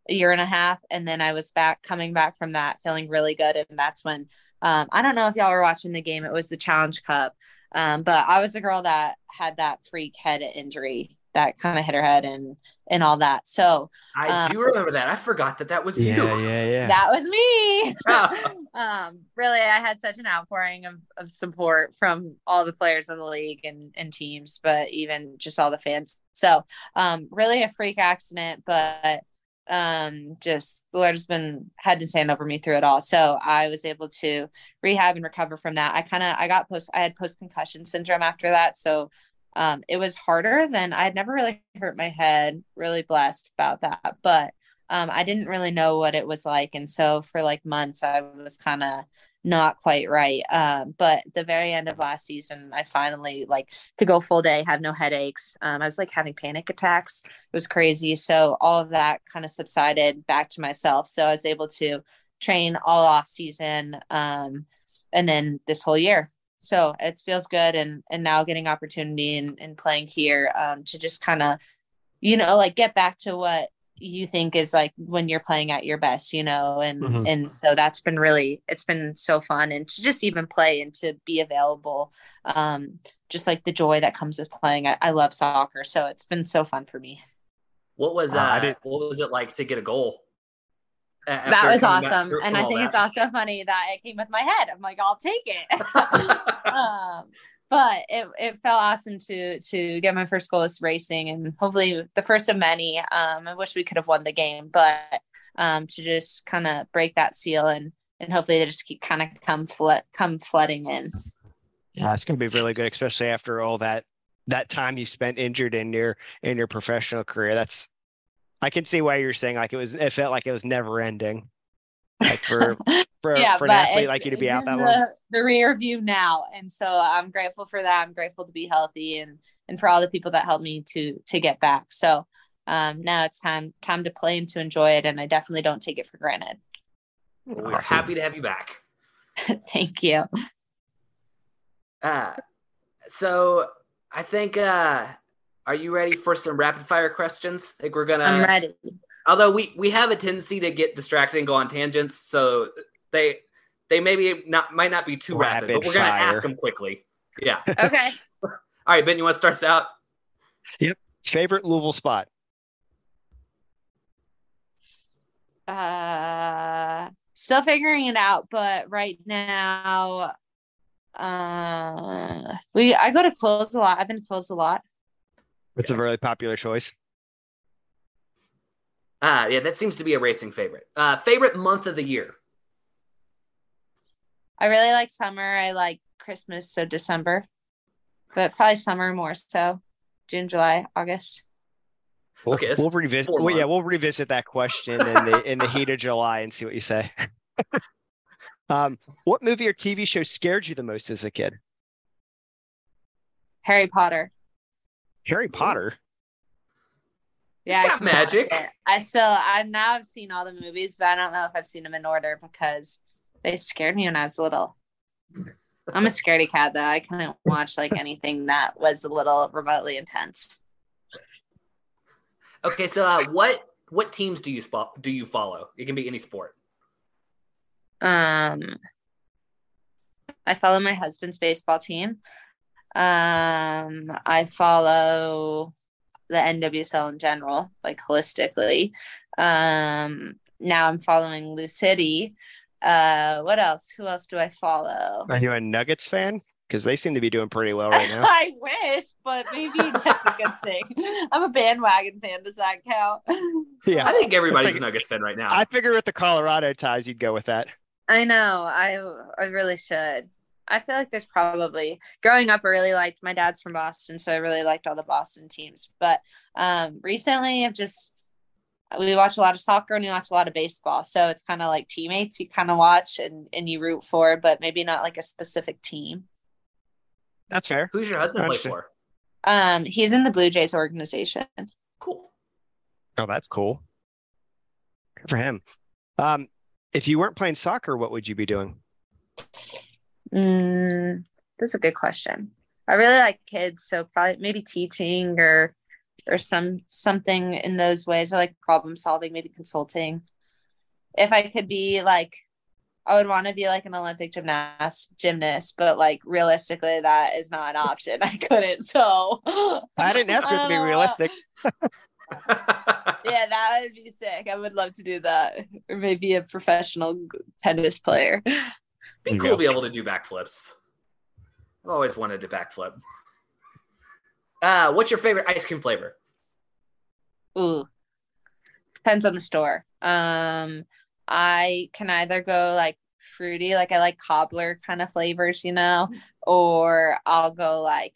a year and a half. And then I was back coming back from that feeling really good. And that's when um, I don't know if y'all were watching the game. It was the Challenge Cup. Um, but I was a girl that had that freak head injury that kind of hit her head and and all that. So I Um, do remember that. I forgot that that was you. Yeah, yeah, yeah. that was me. um, really, I had such an outpouring of, of support from all the players in the league and, and teams, but even just all the fans. So um, really a freak accident, but um just the lord has been had to stand over me through it all. So i was able to rehab and recover from that. I kind of i got post i had post concussion syndrome after that. So um it was harder than i'd never really hurt my head really blessed about that but um i didn't really know what it was like. And so for like months i was kind of not quite right um but the very end of last season i finally like could go full day have no headaches um i was like having panic attacks. It was crazy. So all of that kind of subsided back to myself. So i was able to train all off season um and then this whole year. So it feels good and and now getting opportunity and, and playing here um to just kind of you know like get back to what you think is like when you're playing at your best, you know, and Mhm. and so that's been really it's been so fun and to just even play and to be available. Um, just like the joy that comes with playing. I, I love soccer, so it's been so fun for me. What was Uh, uh, what was it like to get a goal? that was awesome. And I think that? it's also funny that it came with my head. I'm like, I'll take it. um, but it, it felt awesome to to get my first goal as racing and hopefully the first of many. Um, I wish we could have won the game, but um, to just kind of break that seal and and hopefully they just keep kind of come flood come flooding in. Yeah, it's gonna be really good, especially after all that that time you spent injured in your in your professional career. That's I can see why you're saying like it was it felt like it was never ending. Like for for, for an athlete like you to be out that the, long. The rear view now, and so I'm grateful for that. I'm grateful to be healthy and and for all the people that helped me to to get back. So um, now it's time time to play and to enjoy it, and I definitely don't take it for granted. Well, we're happy to have you back. Thank you. Uh, so I think uh, are you ready for some rapid fire questions? I think we're gonna. I'm ready. Although we we have a tendency to get distracted and go on tangents, so they they maybe not might not be too rapid, Rapid but we're gonna fire. ask them quickly. Yeah. Okay. All right, Ben, you want to start us out? Yep. Favorite Louisville spot? uh, still figuring it out, but right now, uh, we I go to close a lot. I've been closed a lot. It's a really popular choice. Ah, yeah, that seems to be a racing favorite. Uh, favorite month of the year. I really like summer. I like Christmas, so December, but probably summer more so. June, July, August. We'll, Okay, we'll revisit. Well, yeah, we'll revisit that question in the in the heat of July and see what you say. um, what movie or TV show scared you the most as a kid? Harry Potter. Harry Potter. Yeah, got I can magic. it. I still, I now I've seen all the movies, but I don't know if I've seen them in order because they scared me when I was little. I'm a scaredy cat though. I couldn't watch like anything that was a little remotely intense. Okay, so uh, what what teams do you spot do you follow? It can be any sport. Um, I follow my husband's baseball team. Um, I follow the NWSL in general, like holistically. Um, now I'm following Lou City. Uh, what else? Who else do I follow? Are you a Nuggets fan? Because they seem to be doing pretty well right now. I wish, but maybe that's a good thing. I'm a bandwagon fan. Does that count? Yeah, I think everybody's a Nuggets fan right now. I figure with the Colorado ties, you'd go with that. I know. I I really should. I feel like there's probably growing up. I really liked my dad's from Boston, so I really liked all the Boston teams. But um, recently, I've just we watch a lot of soccer and we watch a lot of baseball. So it's kind of like teammates you kind of watch and and you root for, but maybe not like a specific team. That's fair. Who's your husband play for? Um, he's in the Blue Jays organization. Cool. Oh, that's cool. Good for him. Um, if you weren't playing soccer, what would you be doing? Mm, that's a good question. I really like kids, so probably maybe teaching or or some something in those ways. I like problem solving, maybe consulting. If I could be like, I would want to be like an Olympic gymnast gymnast, but like realistically, that is not an option. I couldn't. So I didn't ask for to be Uh, realistic. Yeah, that would be sick. I would love to do that, or maybe a professional tennis player. Be There cool go. to be able to do backflips. I've always wanted to backflip. Uh, what's your favorite ice cream flavor? Ooh. Depends on the store. Um I can either go like fruity, like I like cobbler kind of flavors, you know, or I'll go like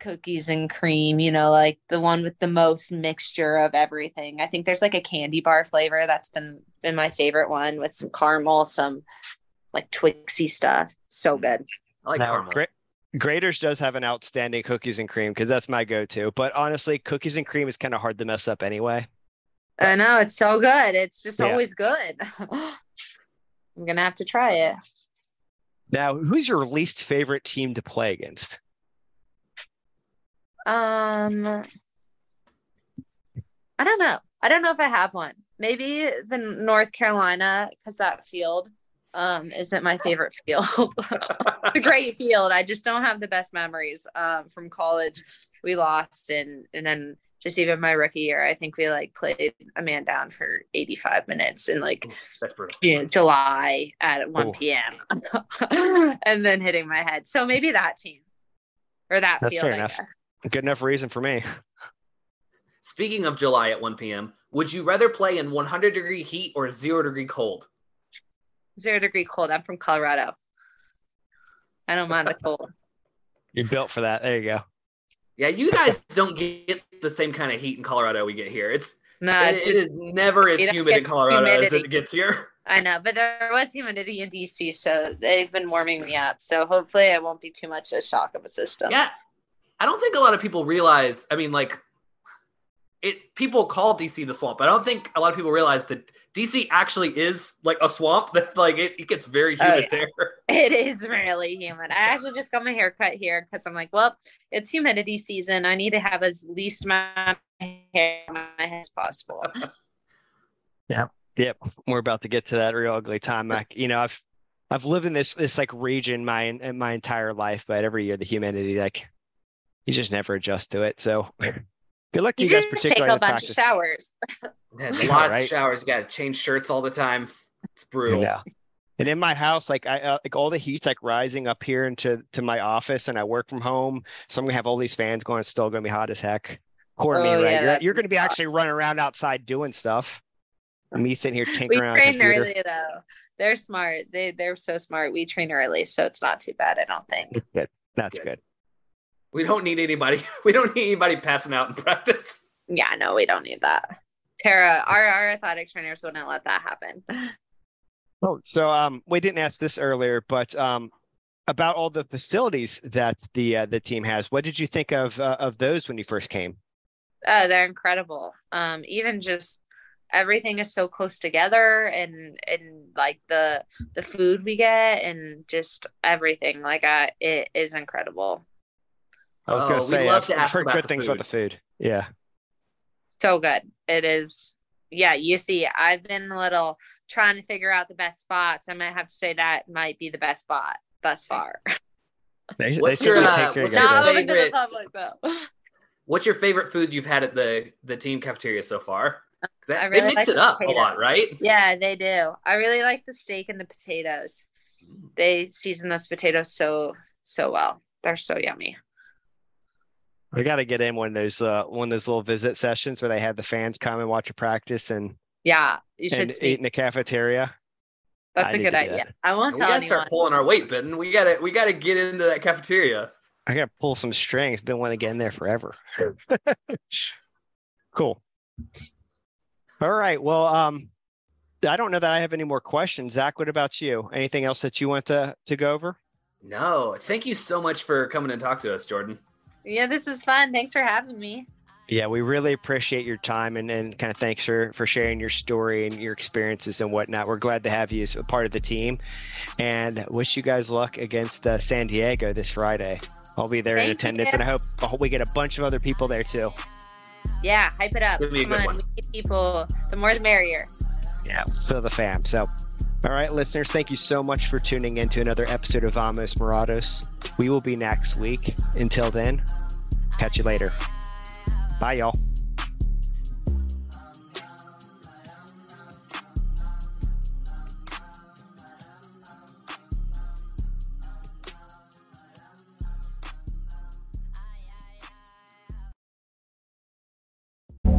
cookies and cream, you know, like the one with the most mixture of everything. I think there's like a candy bar flavor that's been been my favorite one with some caramel, some like Twixy stuff. So good. I like Now, caramel. Gra- Graeter's does have an outstanding cookies and cream because that's my go-to. But honestly, cookies and cream is kind of hard to mess up anyway. I know it's so good. It's just Yeah. always good. I'm gonna have to try it. Now, who's your least favorite team to play against? Um, I don't know. I don't know if I have one. Maybe the North Carolina because that field um, isn't my favorite field. a great field. I just don't have the best memories um, from college. We lost, and and then just even my rookie year, I think we like played a man down for 85 minutes in like That's brutal. June, July at 1 Oh. p.m. and then hitting my head. So maybe that team or that That's field, fair I enough. guess. Good enough reason for me. Speaking of July at 1 p.m., would you rather play in 100 degree heat or zero degree cold? Zero degree cold. I'm from Colorado. I don't mind the cold. You're built for that. There you go. Yeah, you guys don't get the same kind of heat in Colorado we get here. It's No, it- it's, it is never as humid in get Colorado as it gets here. I know, but there was humidity in DC, so they've been warming me up. So hopefully, it won't be too much a shock of a system. Yeah, I don't think a lot of people realize. I mean, like, it. People call DC the swamp. but I don't think a lot of people realize that DC actually is like a swamp. That like it, it gets very Oh, humid yeah. there. It is really humid. I actually just got my hair cut here because I'm like, well, it's humidity season. I need to have as least amount of hair on my head as possible. Yeah. Yep, we're about to get to that real ugly time. Like, you know, I've I've lived in this this like region my in my entire life, but every year the humidity like you just never adjust to it. So good luck to You you, guys, just take a bunch practice. of showers. There's Yeah, lots right. of showers. You got to change shirts all the time. It's brutal. know. And in my house, like I uh, like all the heat's like rising up here into to my office, and I work from home, so I'm gonna have all these fans going. It's still gonna be hot as heck. Poor me, Oh, right? yeah, you're you're gonna be hot. actually running around outside doing stuff. Me sitting here we tinkering on a train computer. early though. They're smart. They they're so smart. We train early, so it's not too bad. I don't think. Good. That's Good. good. We don't need anybody. We don't need anybody passing out in practice. Yeah, no, we don't need that. Tara, our our athletic trainers wouldn't let that happen. Oh, so um, we didn't ask this earlier, but um, about all the facilities that the uh, the team has. What did you think of uh, of those when you first came? Oh, they're incredible. Um, even just everything is so close together and and like the the food we get and just everything like I it is incredible. I was Oh, gonna we'd say love I've to I've heard good the things about the food. Yeah. So good. It is yeah, you see, I've been a little trying to figure out the best spots. I might have to say that might be the best spot thus far. They, they What's your, uh, take care of what's your Not guys. open to the favorite- public. What's your favorite food you've had at the the team cafeteria so far? That, I they mix like it up a lot, right? Yeah, they do. I really like the steak and the potatoes. They season those potatoes so so well. They're so yummy. We got to get in one of those uh, one of those little visit sessions where they have the fans come and watch a practice and Yeah, you should and eat in the cafeteria. That's I a good idea. that. I won't We tell gotta anyone. start pulling our weight, Ben. We gotta we gotta get into that cafeteria. I gotta pull some strings. Been wanting to get in there forever. cool. All right. Well, um, I don't know that I have any more questions. Zach, what about you? Anything else that you want to to go over? No, thank you so much for coming and talk to us, Jordan. Yeah, this is fun. Thanks for having me. Yeah, we really appreciate your time and, and kind of thanks for, for sharing your story and your experiences and whatnot. We're glad to have you as a part of the team and wish you guys luck against uh, San Diego this Friday. I'll be there in attendance you. and I hope, I hope we get a bunch of other people there too. Yeah, hype it up. Give me a Come on, one. we need people. The more the merrier. Yeah, for the fam. So, all right, listeners, thank you so much for tuning in to another episode of Vamos Morados. We will be next week. Until then, catch you later. Bye, y'all.